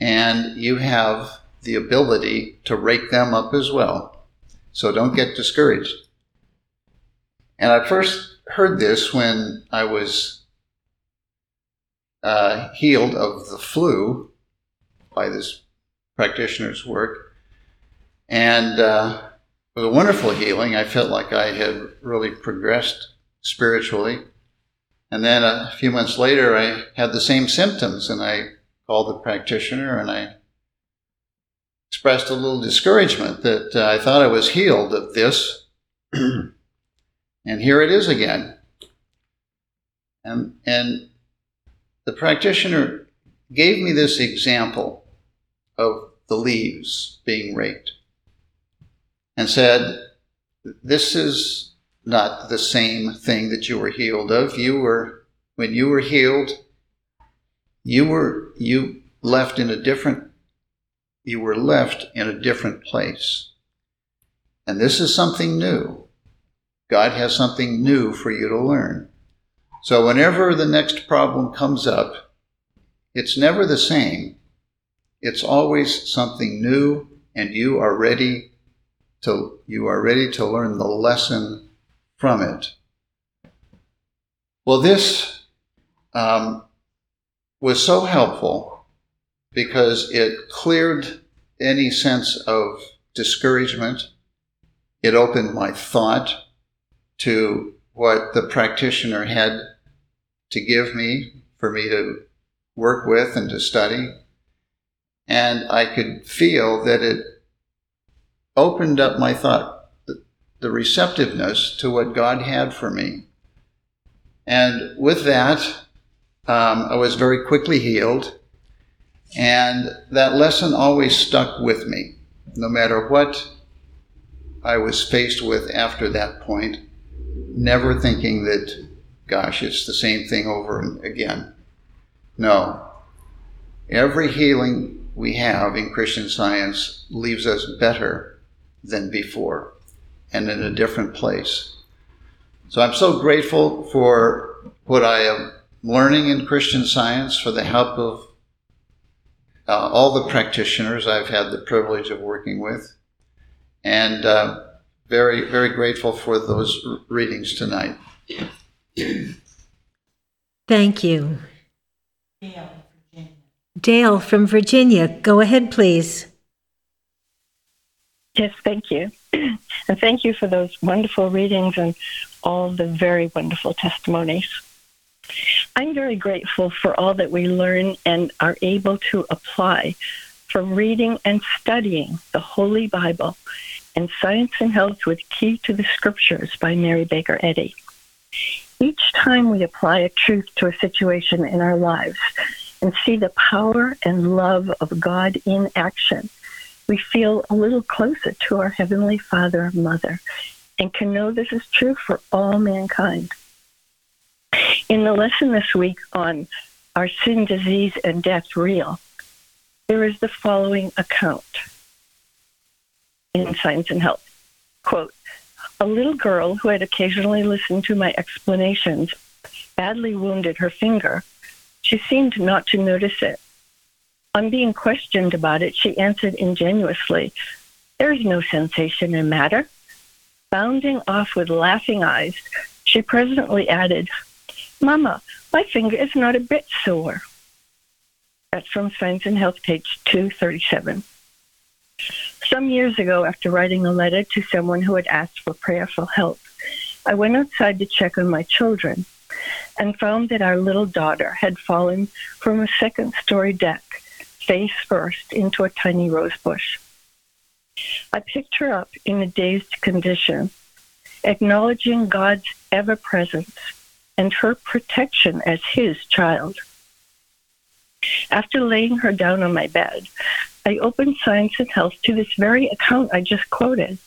and you have the ability to rake them up as well. So don't get discouraged. And I first heard this when I was uh, healed of the flu by this practitioner's work. And uh, it was a wonderful healing. I felt like I had really progressed spiritually. And then a few months later, I had the same symptoms, and I called the practitioner and I expressed a little discouragement that uh, I thought I was healed of this. and here it is again. And, and the practitioner gave me this example of the leaves being raked and said, This is not the same thing that you were healed of. You were, when you were healed, you were, you left in a different, you were left in a different place. And this is something new. God has something new for you to learn. So whenever the next problem comes up, it's never the same. It's always something new, and you are ready to you are ready to learn the lesson from it. Well, this um, was so helpful because it cleared any sense of discouragement. It opened my thought to what the practitioner had to give me for me to work with and to study. And I could feel that it opened up my thought, the receptiveness to what God had for me. And with that, um, I was very quickly healed. And that lesson always stuck with me, no matter what I was faced with after that point, never thinking that, gosh, it's the same thing over and again. No. Every healing we have in Christian science leaves us better than before and in a different place. So I'm so grateful for what I am learning in Christian science, for the help of uh, all the practitioners I've had the privilege of working with, and uh, very, very grateful for those readings tonight. Thank you. Dale from Virginia, go ahead, please. Yes, thank you. And thank you for those wonderful readings and all the very wonderful testimonies. I'm very grateful for all that we learn and are able to apply from reading and studying the Holy Bible and Science and Health with Key to the Scriptures by Mary Baker Eddy. Each time we apply a truth to a situation in our lives and see the power and love of God in action, we feel a little closer to our Heavenly Father and Mother and can know this is true for all mankind. In the lesson this week on Are Sin, Disease, and Death Real? there is the following account in Science and Health. Quote, a little girl who had occasionally listened to my explanations badly wounded her finger. She seemed not to notice it. On being questioned about it, she answered ingenuously, There is no sensation in matter. Bounding off with laughing eyes, she presently added, Mama, my finger is not a bit sore. That's from Science and Health, page 237. Some years ago, after writing a letter to someone who had asked for prayerful help, I went outside to check on my children and found that our little daughter had fallen from a second story deck, face first, into a tiny rose bush. I picked her up in a dazed condition, acknowledging God's ever presence and her protection as his child. After laying her down on my bed, I opened Science and Health to this very account I just quoted.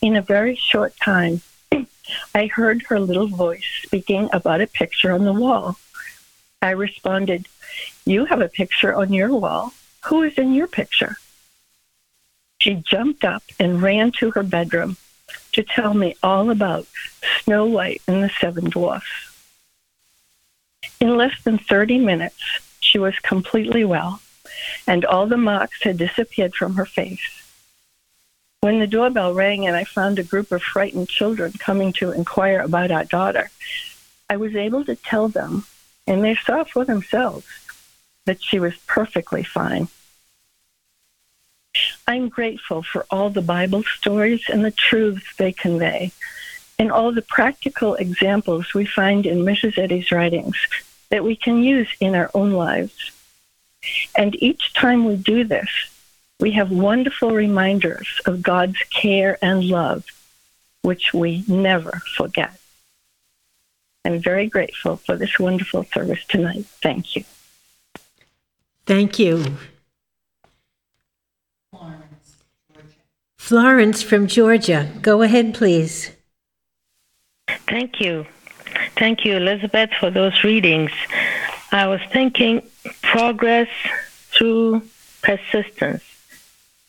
In a very short time, I heard her little voice speaking about a picture on the wall. I responded, You have a picture on your wall. Who is in your picture? She jumped up and ran to her bedroom to tell me all about Snow White and the Seven Dwarfs. In less than 30 minutes, she was completely well, and all the marks had disappeared from her face. When the doorbell rang and I found a group of frightened children coming to inquire about our daughter, I was able to tell them, and they saw for themselves, that she was perfectly fine. I'm grateful for all the Bible stories and the truths they convey, and all the practical examples we find in Mrs. Eddy's writings that we can use in our own lives. And each time we do this, we have wonderful reminders of God's care and love, which we never forget. I'm very grateful for this wonderful service tonight. Thank you. Thank you. Florence from Georgia. Go ahead, please. Thank you. Thank you, Elizabeth, for those readings. I was thinking progress through persistence.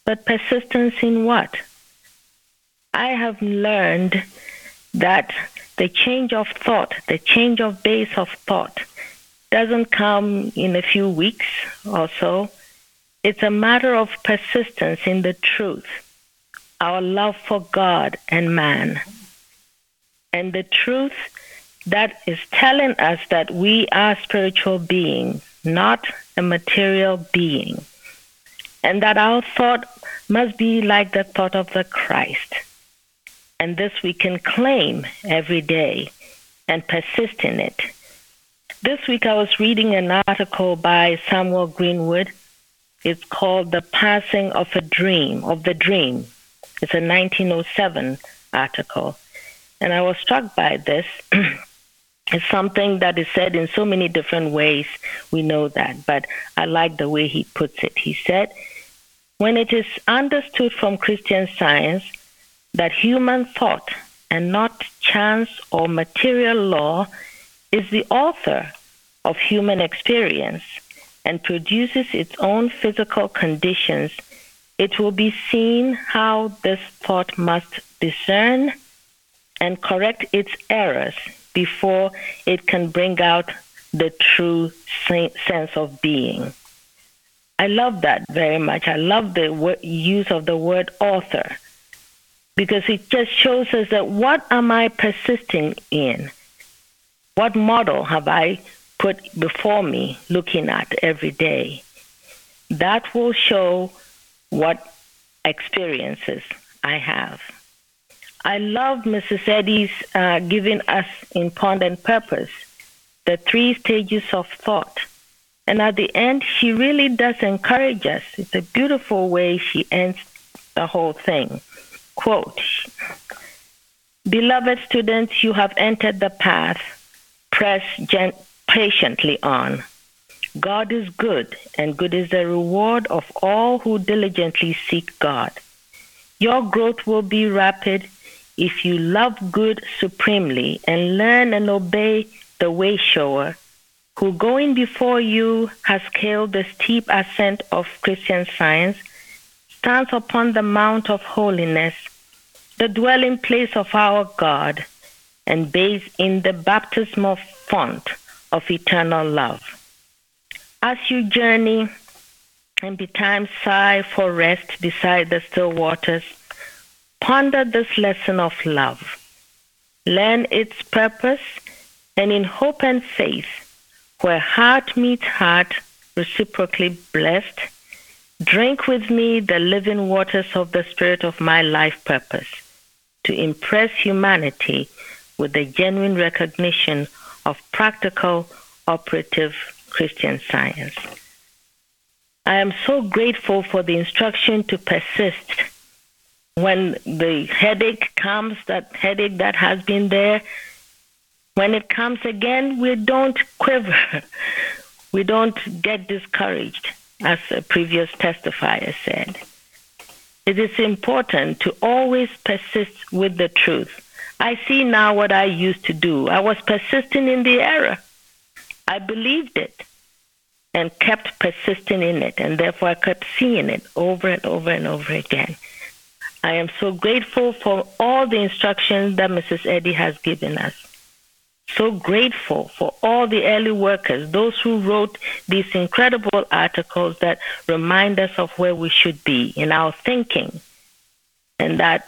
But persistence in what? I have learned that the change of thought, the change of base of thought, doesn't come in a few weeks or so. It's a matter of persistence in the truth, our love for God and man. And the truth that is telling us that we are spiritual beings, not a material being. And that our thought must be like the thought of the Christ. And this we can claim every day and persist in it. This week I was reading an article by Samuel Greenwood. It's called The Passing of a Dream, of the Dream. It's a 1907 article. And I was struck by this. it's something that is said in so many different ways. We know that. But I like the way he puts it. He said, When it is understood from Christian science that human thought and not chance or material law is the author of human experience and produces its own physical conditions, it will be seen how this thought must discern and correct its errors before it can bring out the true sense of being. I love that very much. I love the use of the word author because it just shows us that what am I persisting in? What model have I put before me looking at every day? That will show what experiences I have. I love Mrs. Eddy's uh, giving us in Pond and Purpose the three stages of thought. And at the end, she really does encourage us. It's a beautiful way she ends the whole thing. Quote Beloved students, you have entered the path. Press gen- patiently on. God is good, and good is the reward of all who diligently seek God. Your growth will be rapid if you love good supremely and learn and obey the way shower who going before you has scaled the steep ascent of Christian science, stands upon the mount of holiness, the dwelling place of our God, and bathes in the baptismal font of eternal love. As you journey and betimes sigh for rest beside the still waters, ponder this lesson of love. Learn its purpose, and in hope and faith, where heart meets heart, reciprocally blessed, drink with me the living waters of the spirit of my life purpose to impress humanity with the genuine recognition of practical, operative Christian science. I am so grateful for the instruction to persist when the headache comes, that headache that has been there. When it comes again, we don't quiver. We don't get discouraged, as a previous testifier said. It is important to always persist with the truth. I see now what I used to do. I was persisting in the error. I believed it and kept persisting in it, and therefore I kept seeing it over and over and over again. I am so grateful for all the instructions that Mrs. Eddy has given us. So grateful for all the early workers, those who wrote these incredible articles that remind us of where we should be in our thinking, and that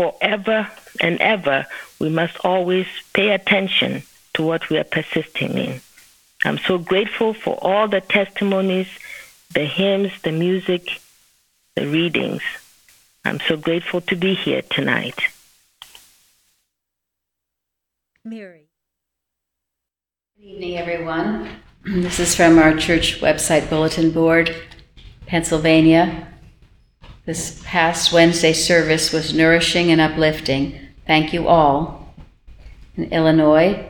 forever and ever we must always pay attention to what we are persisting in. I'm so grateful for all the testimonies, the hymns, the music, the readings. I'm so grateful to be here tonight. Mary. Good evening, everyone. This is from our church website bulletin board, Pennsylvania. This past Wednesday service was nourishing and uplifting. Thank you all. In Illinois,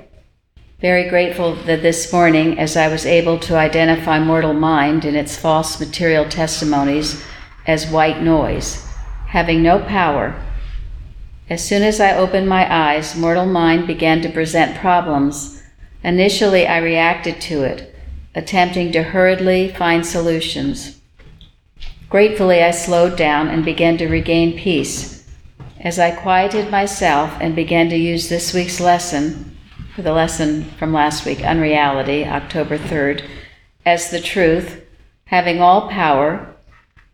very grateful that this morning, as I was able to identify mortal mind and its false material testimonies as white noise, having no power. As soon as I opened my eyes, mortal mind began to present problems. Initially, I reacted to it, attempting to hurriedly find solutions. Gratefully, I slowed down and began to regain peace. As I quieted myself and began to use this week's lesson, for the lesson from last week, Unreality, October 3rd, as the truth, having all power,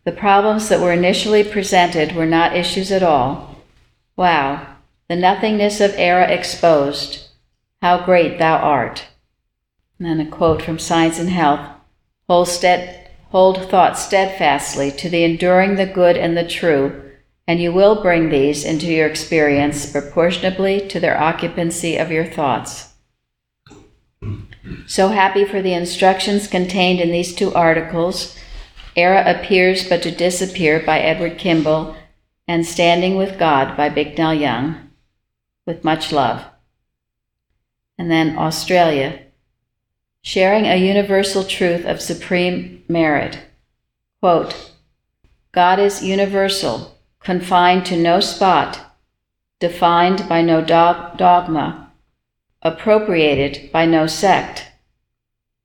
the problems that were initially presented were not issues at all. Wow, the nothingness of error exposed. How great thou art. And then a quote from Science and Health Hold, stead, hold thought steadfastly to the enduring the good and the true, and you will bring these into your experience proportionably to their occupancy of your thoughts. So happy for the instructions contained in these two articles Error Appears But to Disappear by Edward Kimball and Standing with God by Bicknell Young, with much love. And then Australia, sharing a universal truth of supreme merit. Quote, God is universal, confined to no spot, defined by no dogma, appropriated by no sect,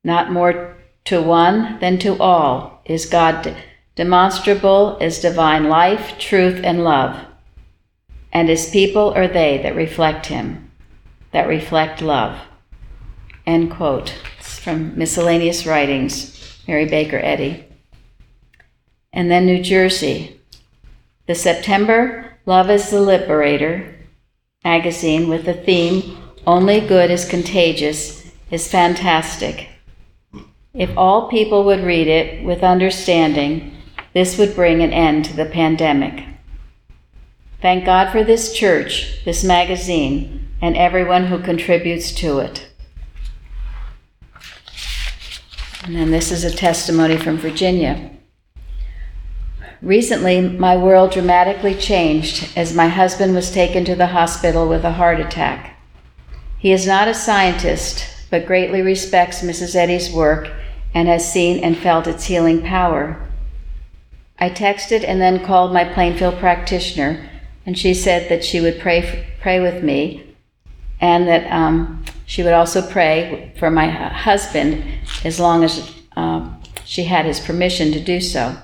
not more to one than to all is God demonstrable as divine life, truth, and love. And his people are they that reflect him, that reflect love. End quote. From Miscellaneous Writings, Mary Baker Eddy. And then New Jersey. The September Love is the Liberator magazine with the theme Only Good is Contagious is fantastic. If all people would read it with understanding, this would bring an end to the pandemic. Thank God for this church, this magazine, and everyone who contributes to it. And then this is a testimony from Virginia. Recently, my world dramatically changed as my husband was taken to the hospital with a heart attack. He is not a scientist, but greatly respects Mrs. Eddy's work and has seen and felt its healing power. I texted and then called my Plainfield practitioner, and she said that she would pray, pray with me and that um, she would also pray for my husband as long as uh, she had his permission to do so.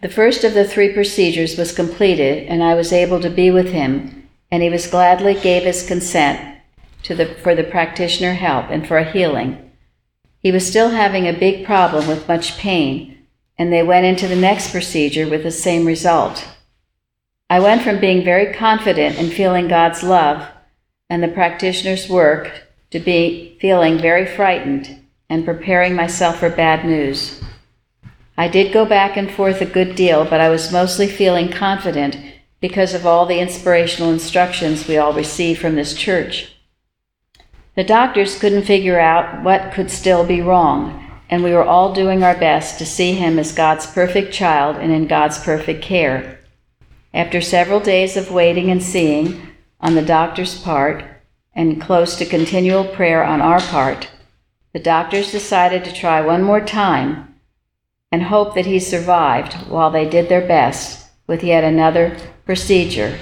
The first of the three procedures was completed, and I was able to be with him, and he was gladly gave his consent to the, for the practitioner help and for a healing. He was still having a big problem with much pain, and they went into the next procedure with the same result. I went from being very confident and feeling God's love and the practitioner's work to be feeling very frightened and preparing myself for bad news. I did go back and forth a good deal, but I was mostly feeling confident because of all the inspirational instructions we all receive from this church. The doctors couldn't figure out what could still be wrong, and we were all doing our best to see him as God's perfect child and in God's perfect care. After several days of waiting and seeing on the doctor's part, and close to continual prayer on our part, the doctors decided to try one more time and hope that he survived while they did their best with yet another procedure.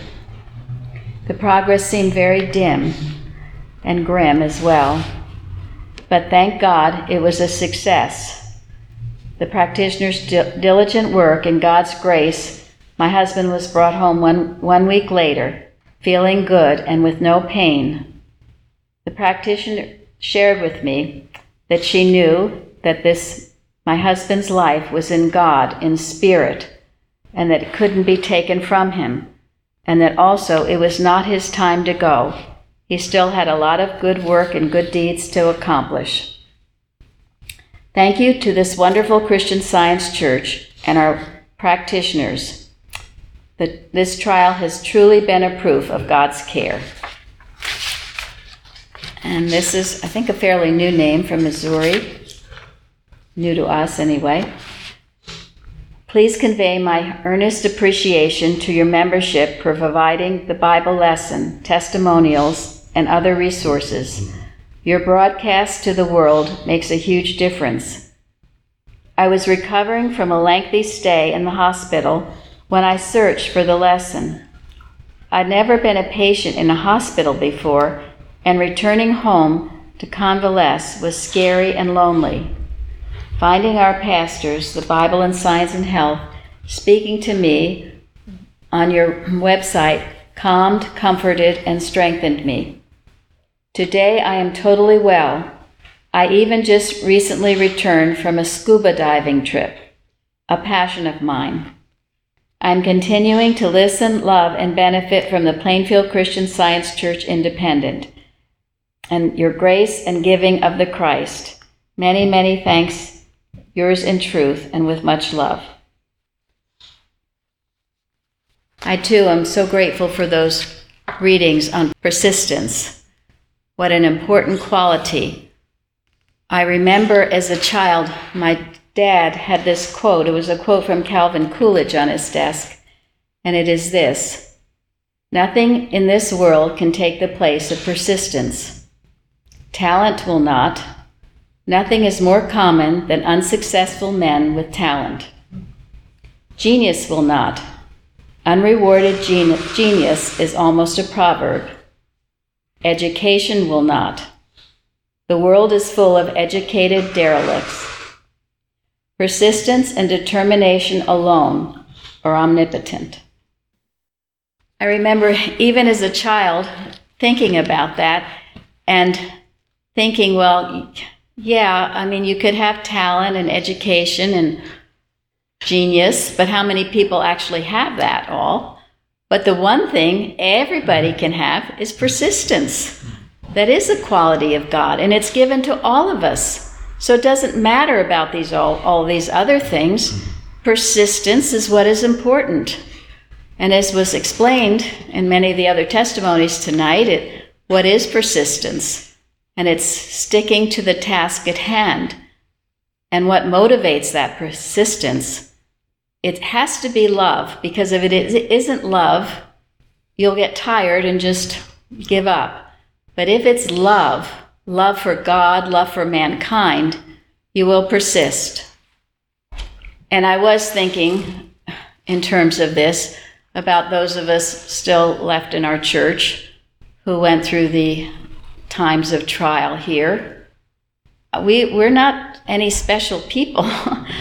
The progress seemed very dim and grim as well, but thank God it was a success. The practitioner's diligent work and God's grace, my husband was brought home one, one week later, feeling good and with no pain. The practitioner shared with me that she knew that this my husband's life was in God, in spirit, and that it couldn't be taken from him, and that also it was not his time to go. He still had a lot of good work and good deeds to accomplish. Thank you to this wonderful Christian Science Church and our practitioners. That this trial has truly been a proof of God's care. And this is, I think, a fairly new name from Missouri new to us anyway. Please convey my earnest appreciation to your membership for providing the Bible lesson, testimonials, and other resources. Your broadcast to the world makes a huge difference. I was recovering from a lengthy stay in the hospital when I searched for the lesson. I'd never been a patient in a hospital before, and returning home to convalesce was scary and lonely. Finding Our Pastors, the Bible and Science and Health, speaking to me on your website calmed, comforted, and strengthened me. Today I am totally well. I even just recently returned from a scuba diving trip, a passion of mine. I'm continuing to listen, love, and benefit from the Plainfield Christian Science Church Independent and your grace and giving of the Christ. Many, many thanks yours in truth and with much love. I too am so grateful for those readings on persistence. What an important quality. I remember as a child, my dad had this quote. It was a quote from Calvin Coolidge on his desk, and it is this Nothing in this world can take the place of persistence. Talent will not, Nothing is more common than unsuccessful men with talent. Genius will not. Unrewarded genius is almost a proverb. Education will not. The world is full of educated derelicts. Persistence and determination alone are omnipotent. I remember even as a child thinking about that and thinking, well, yeah, I mean, you could have talent and education and genius, but how many people actually have that all? But the one thing everybody can have is persistence. That is a quality of God, and it's given to all of us. So it doesn't matter about these all, all these other things. Persistence is what is important. And as was explained in many of the other testimonies tonight, it, what is persistence? and it's sticking to the task at hand. And what motivates that persistence? It has to be love, because if it isn't love, you'll get tired and just give up. But if it's love, love for God, love for mankind, you will persist. And I was thinking, in terms of this, about those of us still left in our church who went through the times of trial here. We, we're not any special people,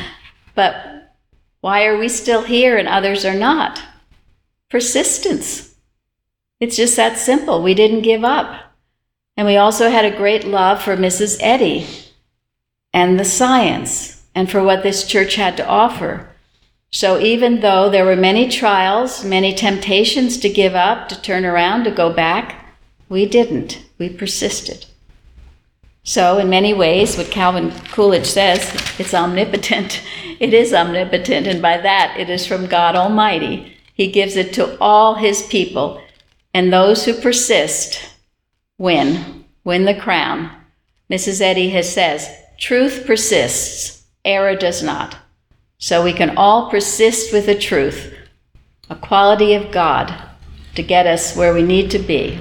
but why are we still here and others are not? Persistence. It's just that simple. We didn't give up. And we also had a great love for Mrs. Eddy and the science and for what this church had to offer. So even though there were many trials, many temptations to give up, to turn around, to go back, we didn't. We persisted. So, in many ways, what Calvin Coolidge says, it's omnipotent. It is omnipotent, and by that, it is from God Almighty. He gives it to all His people, and those who persist win, win the crown. Mrs. Eddy has says, truth persists, error does not. So we can all persist with the truth, a quality of God, to get us where we need to be.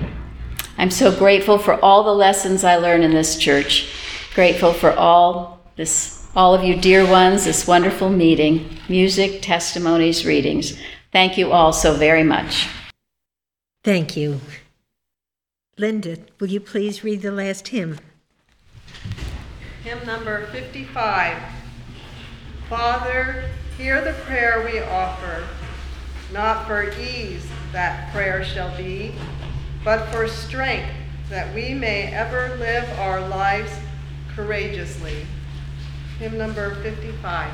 I'm so grateful for all the lessons I learn in this church. Grateful for all this, all of you dear ones, this wonderful meeting, music, testimonies, readings. Thank you all so very much. Thank you. Linda, will you please read the last hymn? Hymn number 55. Father, hear the prayer we offer. Not for ease that prayer shall be, but for strength that we may ever live our lives courageously. Hymn number 55.